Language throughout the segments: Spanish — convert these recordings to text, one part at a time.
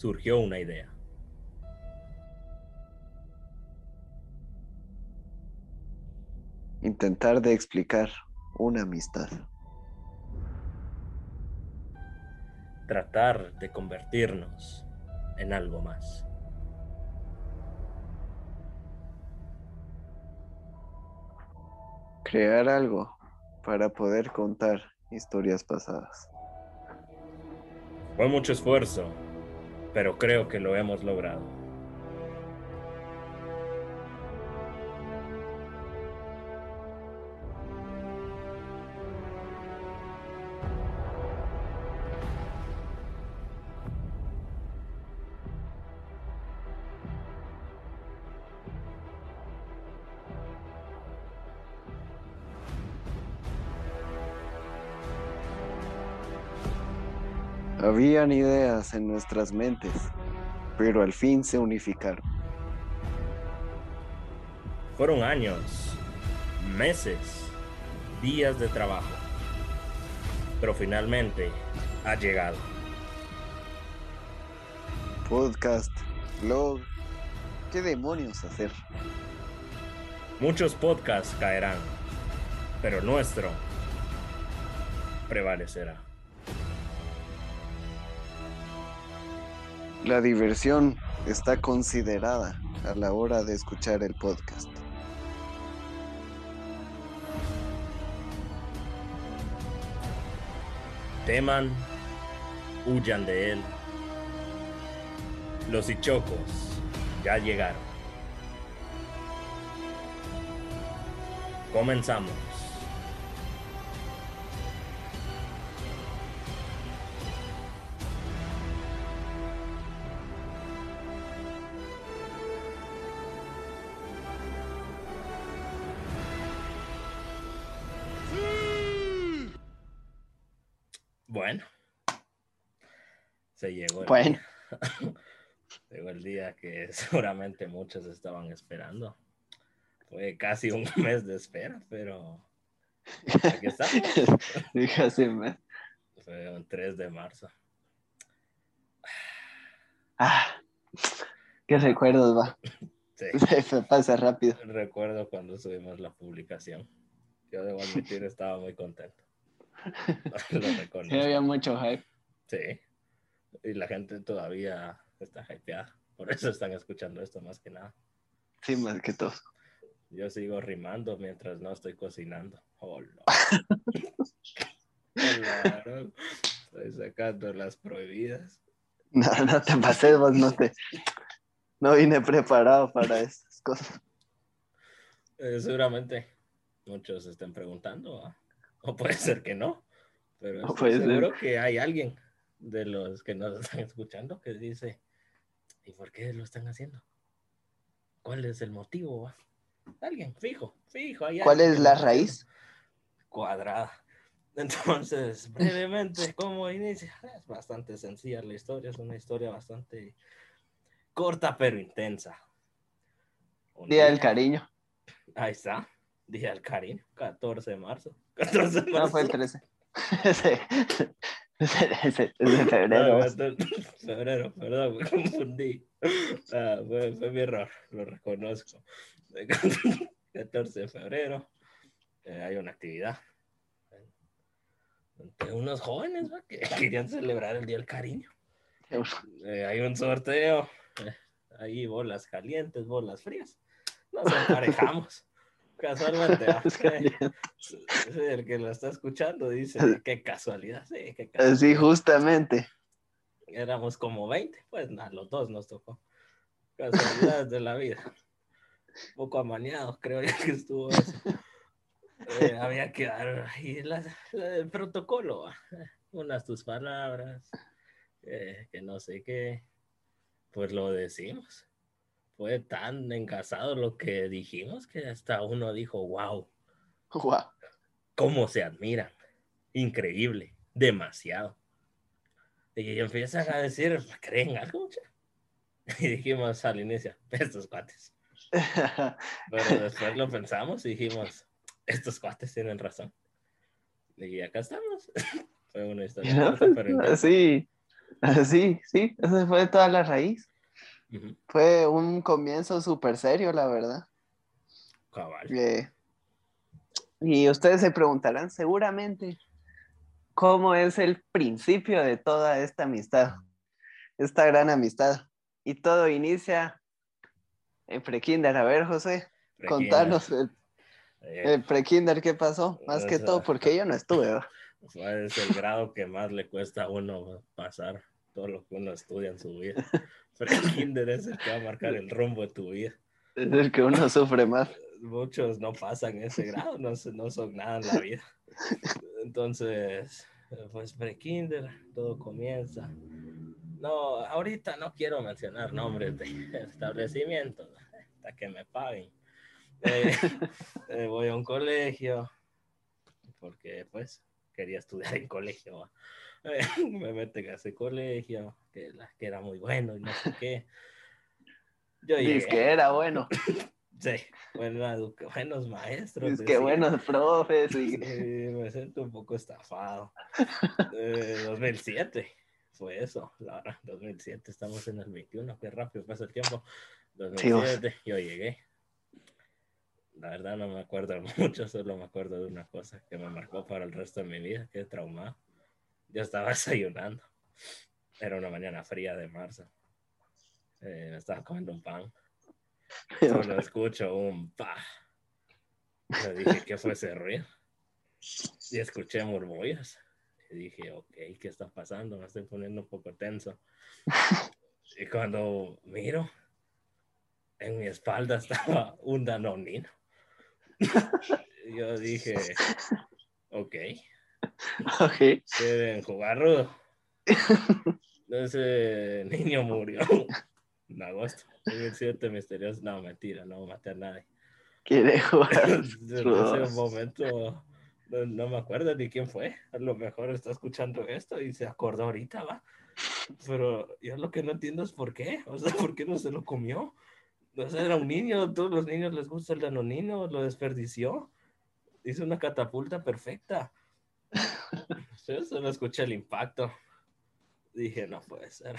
surgió una idea. Intentar de explicar una amistad. Tratar de convertirnos en algo más. Crear algo para poder contar historias pasadas. Fue mucho esfuerzo, pero creo que lo hemos logrado. Habían ideas en nuestras mentes, pero al fin se unificaron. Fueron años, meses, días de trabajo, pero finalmente ha llegado. Podcast, blog, ¿qué demonios hacer? Muchos podcasts caerán, pero nuestro prevalecerá. La diversión está considerada a la hora de escuchar el podcast. Teman, huyan de él. Los hichocos ya llegaron. Comenzamos. Se llegó el, Bueno. día. llegó el día que seguramente muchos estaban esperando. Fue casi un mes de espera, pero aquí estamos. Dije así, me- Fue un 3 de marzo. Ah, qué recuerdos, va. Sí, Se pasa rápido. recuerdo cuando subimos la publicación. Yo debo admitir, estaba muy contento. Lo Sí, reconozco. había mucho hype. Sí. Y la gente todavía está hypeada. Por eso están escuchando esto más que nada. Sí, más que todo. Yo sigo rimando mientras no estoy cocinando. Hola. Hola. Estoy sacando las prohibidas. No, no te pases, vos no te. No vine preparado para esas cosas. Eh, seguramente muchos estén preguntando, ¿va? o puede ser que no, pero O estoy puede ser. seguro que hay alguien de los que nos están escuchando que dice, ¿y por qué lo están haciendo? ¿Cuál es el motivo? va? Alguien, fijo, fijo. hay ¿Cuál alguien es la raíz? Cuadrada. Entonces, brevemente, ¿cómo inicia? Es bastante sencilla la historia, es una historia bastante corta pero intensa. Un Día del cariño. Ahí está. Día del cariño. 14 de marzo. 14 de marzo. No, fue el 13. Ese, ese de febrero. 14 febrero, perdón, me confundí. Ah, fue, fue mi error, lo reconozco. 14 de febrero. eh, hay una actividad. Entre unos jóvenes ¿va? que querían celebrar el Día del Cariño. Eh, hay un sorteo. eh, ahí bolas calientes, bolas frías. Nos emparejamos. Casualmente. el que lo está escuchando dice, qué casualidad, sí, qué casualidad. Sí, justamente. Éramos como 20, pues a los dos nos tocó. Casualidades de la vida. Un poco amañados, creo yo que estuvo eso. Eh, había que dar ahí la- la- el protocolo, ¿va? unas tus palabras, eh, que no sé qué, pues lo decimos. Fue tan encasado lo que dijimos que hasta uno dijo, wow, Guau. cómo se admiran. Increíble, demasiado. Y empiezan a decir, ¿creen algo? mucha?" Y dijimos al inicio, estos cuates. Pero después lo pensamos y dijimos, estos cuates tienen razón. Y acá estamos. Fue una historia Mira, corta, pero intensa. Sí, Sí, sí, esa fue toda la raíz. Fue un comienzo súper serio, la verdad. Cabal. Eh, y ustedes se preguntarán seguramente cómo es el principio de toda esta amistad, esta gran amistad. Y todo inicia en prekinder. A ver, José, contanos el, Eh, el prekinder, ¿qué pasó? Más que O sea- todo porque yo no estuve. Es el grado que más le cuesta a uno pasar todo lo que uno estudia en su vida. Pero el kinder es el que va a marcar el rumbo de tu vida. Es el que uno sufre más. Muchos no pasan ese grado, no, no son nada en la vida. Entonces, pues pre-kinder, todo comienza. No, ahorita no quiero mencionar nombres de establecimientos, hasta que me paguen. Eh, eh, voy a un colegio, porque pues quería estudiar en colegio. ¿va? Me meten a ese colegio, que, que era muy bueno y no sé qué. Yo Dice llegué, que era bueno. sí, educa- buenos maestros. Dice que decía. buenos profes. Y... Sí, me siento un poco estafado. Eh, 2007 fue eso, la verdad, 2007, estamos en el 21, qué rápido pasa el tiempo. 2007, yo llegué. La verdad no me acuerdo mucho, solo me acuerdo de una cosa que me marcó para el resto de mi vida, que es traumado. Yo estaba desayunando. Era una mañana fría de marzo. Eh, me estaba comiendo un pan. Solo escucho un pa. Yo dije, ¿qué fue ese ruido? Y escuché murmullos. Y dije, ok, ¿qué está pasando? Me estoy poniendo un poco tenso. Y cuando miro, en mi espalda estaba un danonino. Yo dije, ok, Ok. quieren jugar rudo. Ese niño murió en agosto. 2007 misterioso. No, mentira, no maté a nadie. Quiere jugar. En ese rudos. momento no, no me acuerdo ni quién fue. A lo mejor está escuchando esto y se acordó ahorita, va. Pero yo lo que no entiendo es por qué. O sea, ¿por qué no se lo comió? O sea, era un niño, a todos los niños les gusta el danonino, lo desperdició. Hizo una catapulta perfecta. Yo solo escuché el impacto. Dije, no puede ser.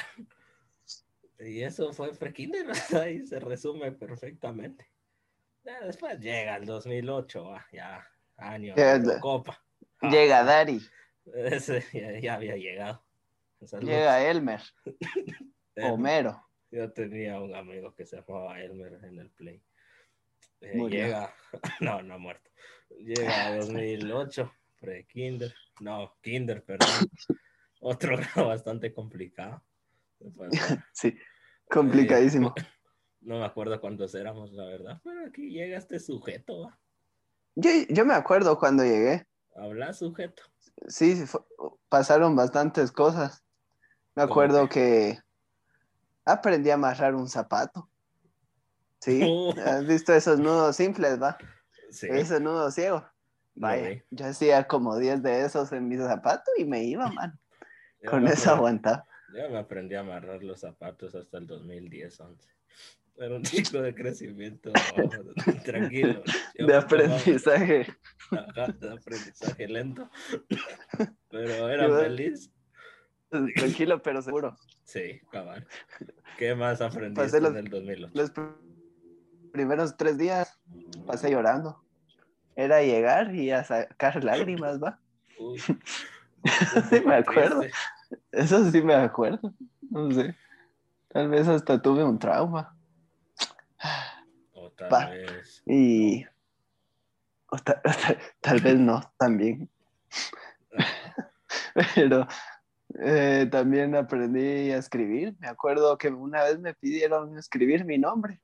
Y eso fue prekinder, y se resume perfectamente. Ya después llega el 2008, ah, ya año de Copa. Ah, Llega Dari. Ese ya, ya había llegado. Saludos. Llega Elmer. Elmer. Homero. Yo tenía un amigo que se llamaba Elmer en el Play. Eh, llega, no, no ha muerto. Llega a 2008, pre-kinder, no, kinder, perdón. Otro grado bastante complicado. Pues, Sí. Complicadísimo. no me acuerdo cuántos éramos, la verdad, pero aquí llega este sujeto, ¿va? Yo, yo me acuerdo cuando llegué. Habla sujeto. Sí, fue- pasaron bastantes cosas. Me ¿Cómo acuerdo que aprendí a amarrar un zapato. Sí, Oh. has visto esos nudos simples, ¿va? Sí, Ese nudo ciego. Vaya, yo hacía como 10 de esos en mi zapato y me iba, man. Con eso aguantaba. Yo me aprendí a amarrar los zapatos hasta el 2010-11. Era un chico de crecimiento tranquilo. Yo De aprendizaje. Ajá, de aprendizaje lento. Pero era feliz. Tranquilo, pero seguro. Sí, cabal. ¿Qué más aprendiste los- en el 2008? Los pr- primeros tres días pasé llorando. Era llegar y a sacar lágrimas, ¿va? Uy, Sí, me acuerdo. triste. Eso sí me acuerdo. No sé. Tal vez hasta tuve un trauma. O tal Va. vez. Y. o ta- ta- tal vez no, también. Pero eh, también aprendí a escribir. Me acuerdo que una vez me pidieron escribir mi nombre.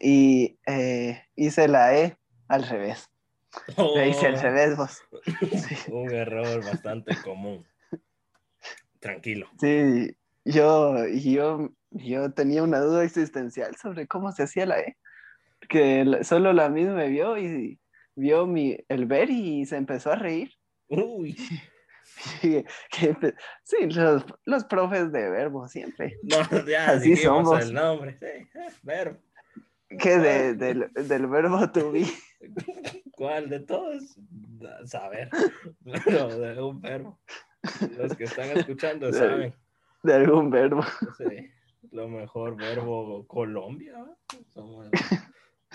Y eh, hice la E al revés. La hice al Oh, revés, vos. Sí. un error bastante común. Tranquilo. Sí, yo, yo, yo tenía una duda existencial sobre cómo se hacía la E. Que solo la misma me vio y vio mi, el ver y se empezó a reír. Uy, que sí, los, los profes de verbo siempre. no, ya Así somos. el nombre. Sí, eh, verbo. Que de- del, del verbo to be. ¿Cuál de todos? Saber. De un verbo. Los que están escuchando De- saben. De algún verbo. Sí, lo mejor verbo Colombia. Somos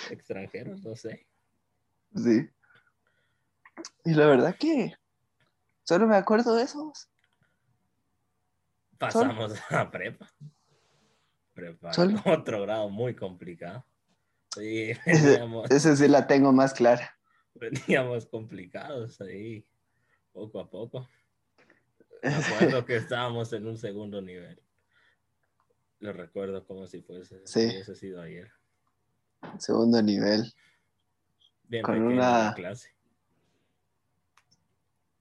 extranjeros, no sé. Sí. Y la verdad que solo me acuerdo de esos. Pasamos a prepa. Prepa, Solo. otro grado muy complicado. Sí, veníamos, ese sí la tengo más clara. veníamos complicados ahí, poco a poco. Me acuerdo que estábamos en un segundo nivel. Lo recuerdo como si fuese Sí. hubiese sido ayer. Segundo nivel. Bien Con una- la clase.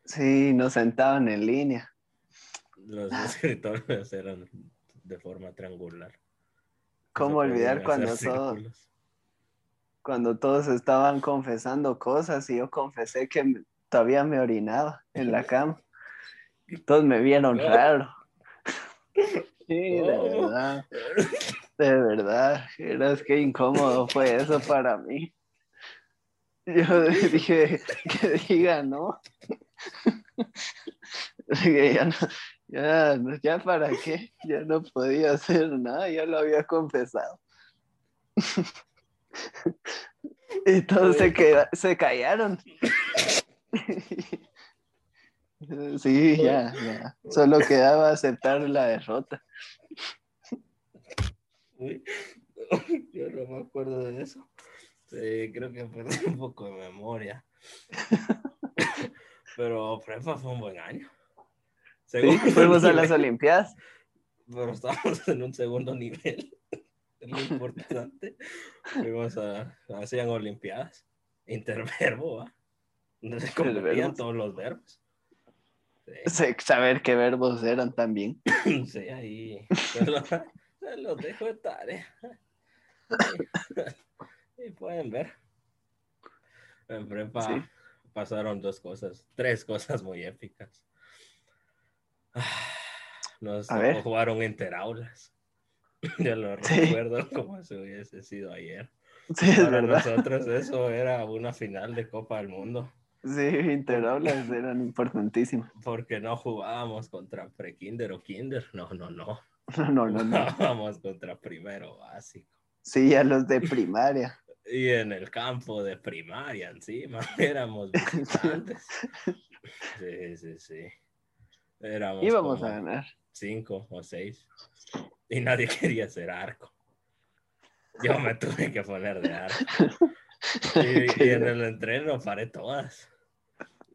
Sí, nos sentaban en línea. Los escritorios eran de forma triangular. ¿Cómo olvidar cuando círculos. Cuando todos estaban confesando cosas y yo confesé que me- todavía me orinaba en la cama. Todos me vieron raro. Sí, de verdad. De verdad, eras qué incómodo fue eso para mí. Yo dije que diga, ¿no? Ya, no, ya, no- ya para qué, ya no podía hacer nada, ya lo había confesado. Y todos se, queda- se callaron. Sí, ya, ya. Solo quedaba aceptar la derrota. Uy, Yo no me acuerdo de eso. Sí, creo que perdí un poco de memoria. Pero prepa fue un buen año. Sí, Segundo fuimos a las Olimpiadas. Pero estábamos en un segundo nivel. Es lo importante. Fuimos a, hacían olimpiadas. Interverbo, ¿va? Se competían todos los verbos. Sí. Saber qué verbos eran también. Sí, ahí. Se lo- se los dejo de tarea. Y pueden ver. En prepa Sí. pasaron dos cosas, tres cosas muy épicas. Nos A tocó ver. Yo lo Sí. recuerdo como si hubiese sido ayer. Sí, es Para verdad. nosotros eso era una final de Copa del Mundo. Sí, interaulas eran importantísimas. Porque no jugábamos contra pre-kinder o kinder. No, no, no. No, no, no, no. Jugábamos contra primero básico. Sí, a los de primaria. Y en el campo de primaria encima éramos visitantes. Sí, sí, sí. Éramos Íbamos a ganar. cinco o seis. Y nadie quería ser arco. Yo me tuve que poner de arco. Y, y en el entreno paré todas.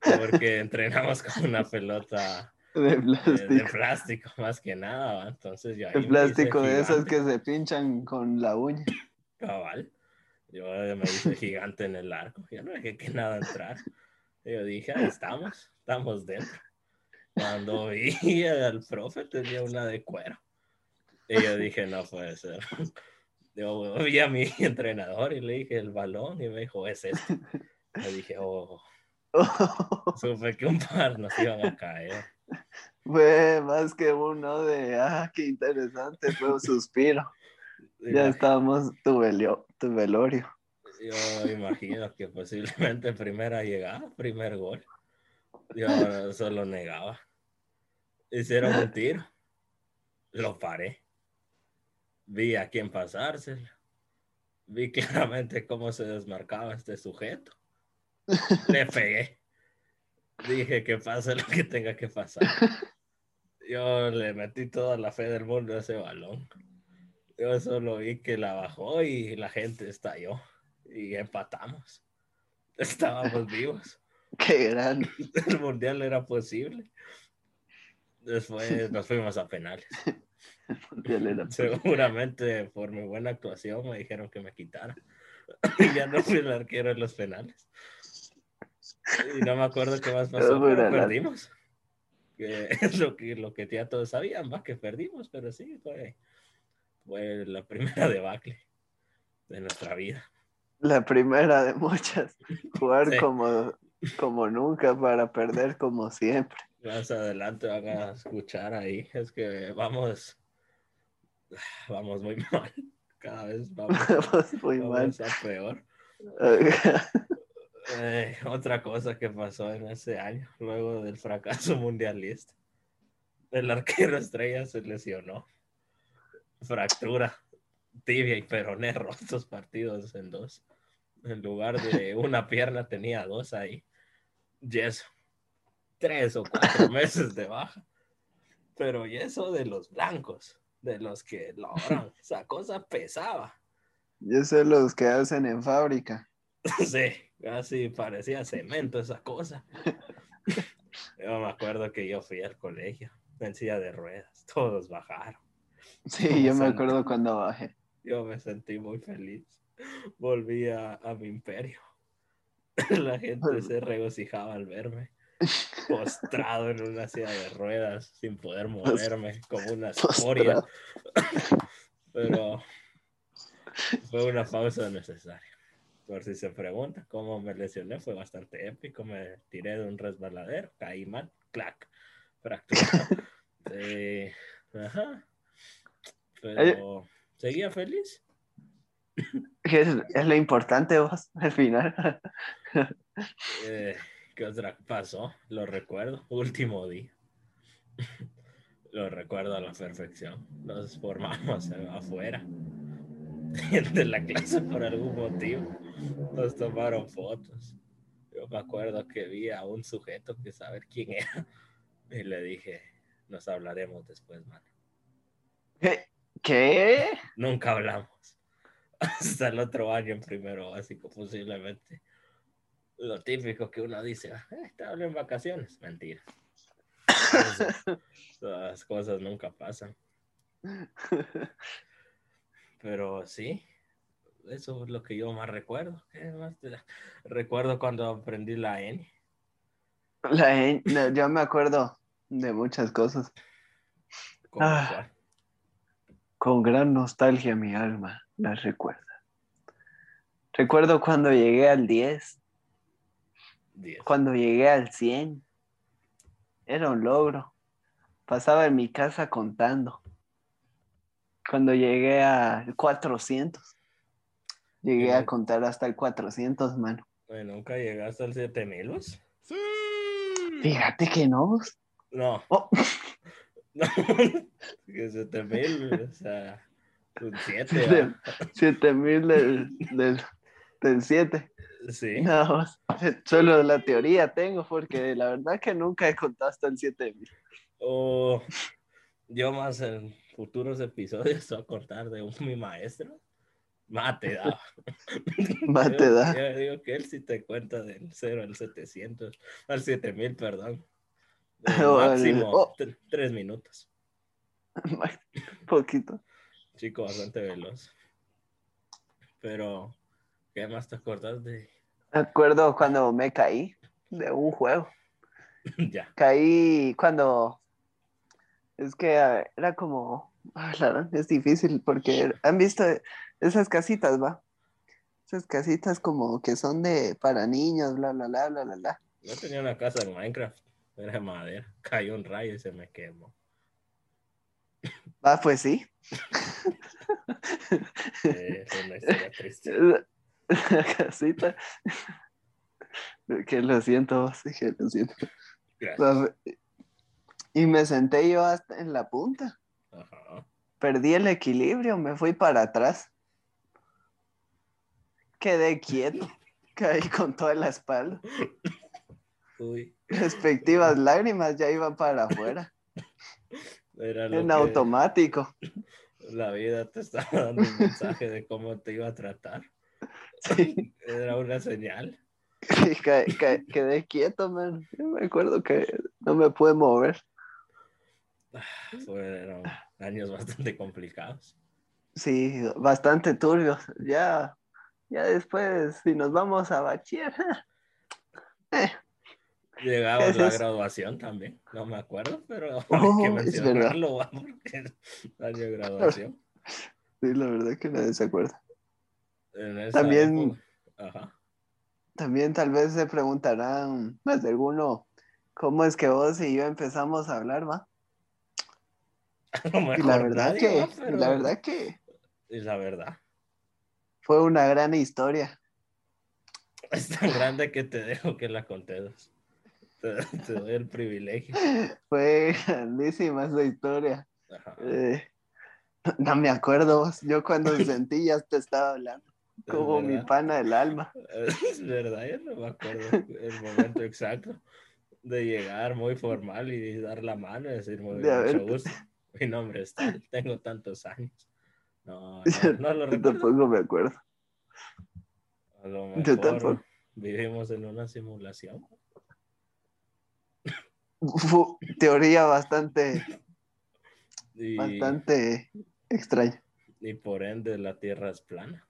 Porque entrenamos con una pelota De de, de plástico. más que nada. ¿va? Entonces yo me plástico de gigante. que se pinchan con la uña. Cabal. Yo me hice gigante en el arco. Yo no dejé que nada entrar. Yo dije, ahí estamos, estamos dentro. Cuando vi al profe tenía una de cuero. Y yo dije, no puede ser. Yo vi a mi entrenador y le dije el balón y me dijo, es este. Le dije, oh, supe que un par nos iban a caer. Fue más que uno de, ah, qué interesante, fue un suspiro. Ya estábamos tu, velio- tu velorio. Yo imagino que posiblemente primera llegada, primer gol. Yo solo negaba. Hicieron un tiro. Lo paré. Vi a quién pasárselo. Vi claramente cómo se desmarcaba este sujeto. Le pegué. Dije que pase lo que tenga que pasar. Yo le metí toda la fe del mundo a ese balón. Yo solo vi que la bajó y la gente estalló. Y empatamos. Estábamos vivos. Qué gran. El mundial era posible. Después nos fuimos a penales. mundial Seguramente por mi buena actuación me dijeron que me quitara. Y ya no fui el arquero en los penales. Y no me acuerdo qué más pasó, Pero la- perdimos. Que es lo que, lo que ya todos sabían, va, que perdimos, pero sí, fue, fue la primera debacle de nuestra vida. La primera de muchas. Jugar Sí. como, como nunca para perder como siempre. Más adelante van a escuchar ahí, es que vamos, vamos muy mal. Cada vez vamos, Vamos muy mal. vamos a peor. Eh, otra cosa que pasó en ese año, luego del fracaso mundialista. El arquero estrella se lesionó. Fractura, tibia y peroné rotos partidos en dos. En lugar de una pierna tenía dos ahí. Yeso. Tres o cuatro meses de baja. Pero yeso de los blancos, de los que logran. Esa cosa pesaba. Yo sé los que hacen en fábrica. Sí, casi parecía cemento esa cosa. Yo me acuerdo que yo fui al colegio en silla de ruedas, todos bajaron. Sí, yo me acuerdo cuando bajé. Yo me sentí muy feliz. Volví a, a mi imperio. La gente se regocijaba al verme postrado en una silla de ruedas sin poder moverme como una escoria. Pero fue una pausa necesaria. Por si se pregunta cómo me lesioné, fue bastante épico. Me tiré de un resbaladero, caí mal, clac, fractura. Sí, ajá. Pero seguía feliz. Es, es lo importante vos, al final. Eh, ¿Qué otra pasó? Lo recuerdo, último día. Lo recuerdo a la perfección. Nos formamos afuera de la clase por algún motivo. Nos tomaron fotos. Yo me acuerdo que vi a un sujeto que saber quién era y le dije, nos hablaremos después, mano. ¿Qué? ¿Qué? Nunca hablamos. Hasta el otro año en primero básico, posiblemente. Lo típico que uno dice, ah, eh, estaba en vacaciones. Mentira. Las cosas nunca pasan. Pero sí, eso es lo que yo más recuerdo. ¿Qué más te- Recuerdo cuando aprendí la N. La N- no, yo me acuerdo de muchas cosas. Ah. Con gran nostalgia mi alma las recuerda. Recuerdo cuando llegué al 10, Cuando llegué al 100. Era un logro. Pasaba en mi casa contando. Cuando llegué al 400. Llegué a contar hasta el 400, mano. ¿Nunca llegaste al 7000? vos? Fíjate que no. vos. No. Oh. No. que 7000, o sea, un 7. Del- 7000 del, del, del 7. Sí. No, vos. solo la teoría tengo, porque la verdad que nunca he contado hasta el 7000. O yo más en futuros episodios voy a contar de un, mi maestro. Más te da. Más te da. Yo digo que él sí te cuenta del 0 al 700, al 7000, perdón. Máximo, oh. tre- tres minutos. Poquito. Chico bastante veloz. Pero, ¿qué más te acordás de? Me acuerdo cuando me caí de un juego. ya. Caí cuando. Es que eh, era como. ah, la verdad, es difícil porque han visto esas casitas, ¿va? Esas casitas como que son de para niños, bla, bla, bla, bla, bla, bla. Yo tenía una casa en Minecraft. Era de madera. Cayó un rayo y se me quemó. Ah, pues sí. Eh, es una historia triste. La casita. Que lo siento, sí, que lo siento. Gracias. Y me senté yo hasta en la punta. Ajá. Perdí el equilibrio, me fui para atrás. Quedé quieto. Caí con toda la espalda. Uy, Respectivas lágrimas ya iban para afuera. era En que automático. la vida te estaba dando un mensaje de cómo te iba a tratar. Sí. Era una señal. Y ca- ca- quedé quieto, man. Yo me acuerdo que no me pude mover. Fueron años bastante complicados. Sí, bastante turbios. Ya, ya después, si nos vamos a bachiller. eh, Llegaba ¿Qué la eso? graduación también, no me acuerdo, pero Oh, que es es año de graduación. Sí, la verdad que nadie se acuerda. También- Ajá. También tal vez se preguntarán más de alguno, ¿cómo es que vos y yo empezamos a hablar, va? Y la verdad nadie, que, la verdad que Y la verdad. fue una gran historia. Es tan grande que te dejo que la contes. Te, te doy el privilegio. Fue grandísima esa historia. Eh, no me acuerdo, yo cuando sentí ya te estaba hablando, como mi pana del alma. Es verdad, yo no me acuerdo el momento exacto de llegar muy formal y dar la mano y decir muy De mucho gusto. Mi nombre es tal, tengo tantos años. No, no, no lo Yo recuerdo. tampoco me acuerdo. A lo Yo mejor tampoco. vivimos en una simulación. Fu- teoría bastante, Y, bastante extraña. y por ende la Tierra es plana.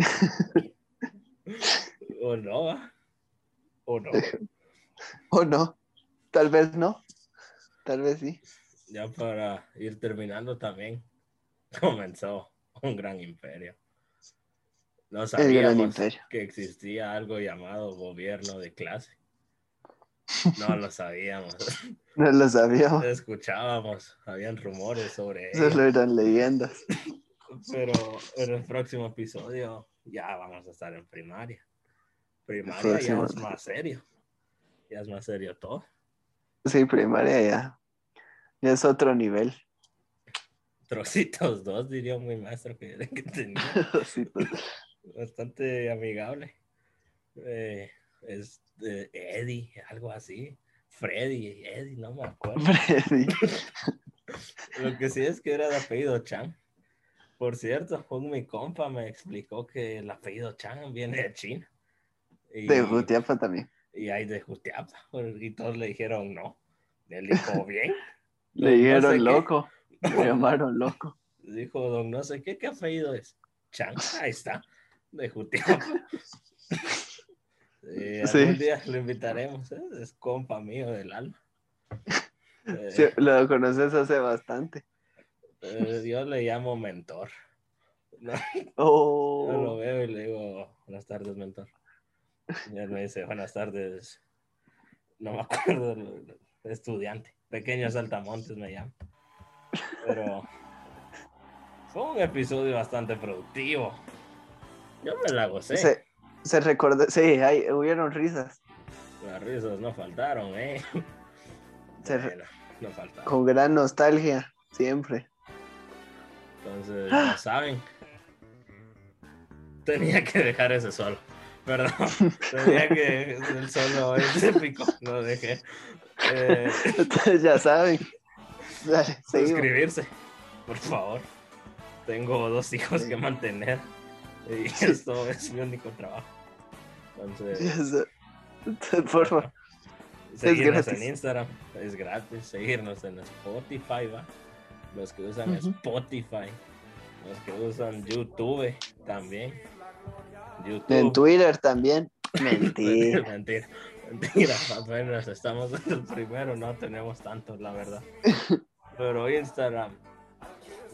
o no, ¿va? o no. O no, tal vez no, tal vez sí. Ya para ir terminando también, comenzó un gran imperio. No sabíamos que existía algo llamado gobierno de clase. No lo sabíamos. No lo sabíamos, Escuchábamos, habían rumores sobre ello. solo eran leyendas. Pero en el próximo episodio ya vamos a estar en primaria. Primaria ya es más serio. Ya es más serio todo. Sí, primaria ya, ya es otro nivel. Trocitos dos, diría mi maestro que, que tenía. Pues, Bastante amigable. Eh, es de Eddie, algo así. Freddy, Eddie, no me acuerdo. Freddy. Lo que sí es que era de apellido Chan. Por cierto, un mi compa me explicó que el apellido Chan viene de China. Y, De Jutiapa también. y hay de Jutiapa. Y todos le dijeron no. Él dijo, bien. Le No dijeron sé loco, le llamaron loco. Dijo, don no sé qué, ¿qué apellido es? Chan, ahí está, de Jutiapa. Eh, Sí. algún día lo invitaremos, ¿eh? es compa mío del alma. Eh, Sí, lo conoces hace bastante. Eh, yo le llamo mentor. No, Yo lo Oh, veo y le digo, buenas tardes, mentor. Y él me dice, buenas tardes. No me acuerdo, estudiante. Pequeños saltamontes me llama. Pero fue un episodio bastante productivo. Yo me la gocé. se, se recordó, sí, hay, hubieron risas. Las risas no faltaron, ¿eh? Se- Bueno, no faltaron. Con gran nostalgia, siempre. Entonces, ya saben. Tenía que dejar ese solo. Perdón. Tenía que. El solo es épico. Lo dejé. Eh, ya saben. Dale, seguimos. suscribirse, por favor. Tengo dos hijos que mantener. Y esto es mi único trabajo. Entonces, Por favor. seguirnos en Instagram. Es gratis. Seguirnos en Spotify, ¿va? Los que usan. Spotify. Los que usan YouTube también. YouTube. En Twitter también. Mentira. mentira, mentira. Apenas estamos en el primero, no tenemos tantos, la verdad. Pero Instagram,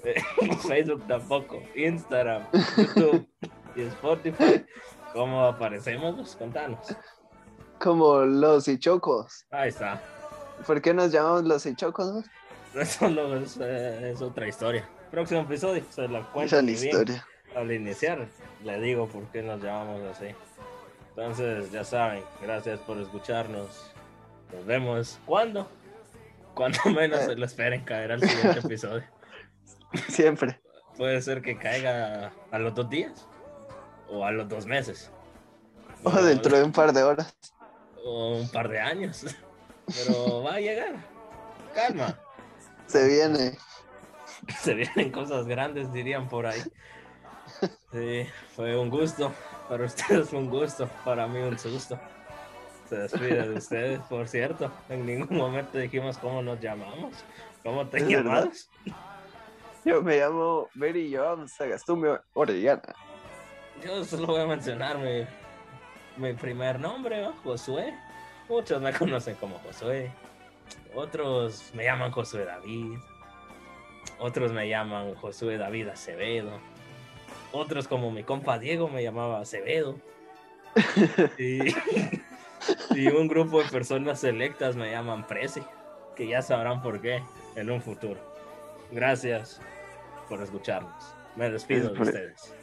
Facebook tampoco, Instagram, YouTube y Spotify. ¿Cómo aparecemos? Pues, Contanos. Como los hichocos. Ahí está. ¿Por qué nos llamamos los hichocos? Eso lo- es, eh, es otra historia. Próximo episodio se la cuento. Esa es la muy bien. historia. Al iniciar, le digo por qué nos llamamos así. Entonces, ya saben, gracias por escucharnos. Nos vemos. ¿Cuándo? Cuando menos se lo esperen caer al siguiente episodio. Siempre. Puede ser que caiga a los dos días o a los dos meses. O dentro de un par de horas. o un par de años. Pero va a llegar. Calma. Se viene. Se vienen cosas grandes, dirían por ahí. Sí, fue un gusto. Para ustedes fue un gusto. Para mí un susto. Se despide de ustedes, por cierto. En ningún momento dijimos cómo nos llamamos. ¿Cómo te llamas? Yo me llamo Mary Joan Sagastume Orellana. Yo solo voy a mencionar mi, mi primer nombre, ¿va? Josué. Muchos me conocen como Josué. Otros me llaman Josué David. Otros me llaman Josué David Acevedo. Otros como mi compa Diego me llamaba Acevedo. Y, y un grupo de personas selectas me llaman Prezi, que ya sabrán por qué en un futuro. Gracias por escucharnos. Me despido de ustedes.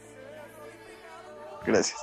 Gracias.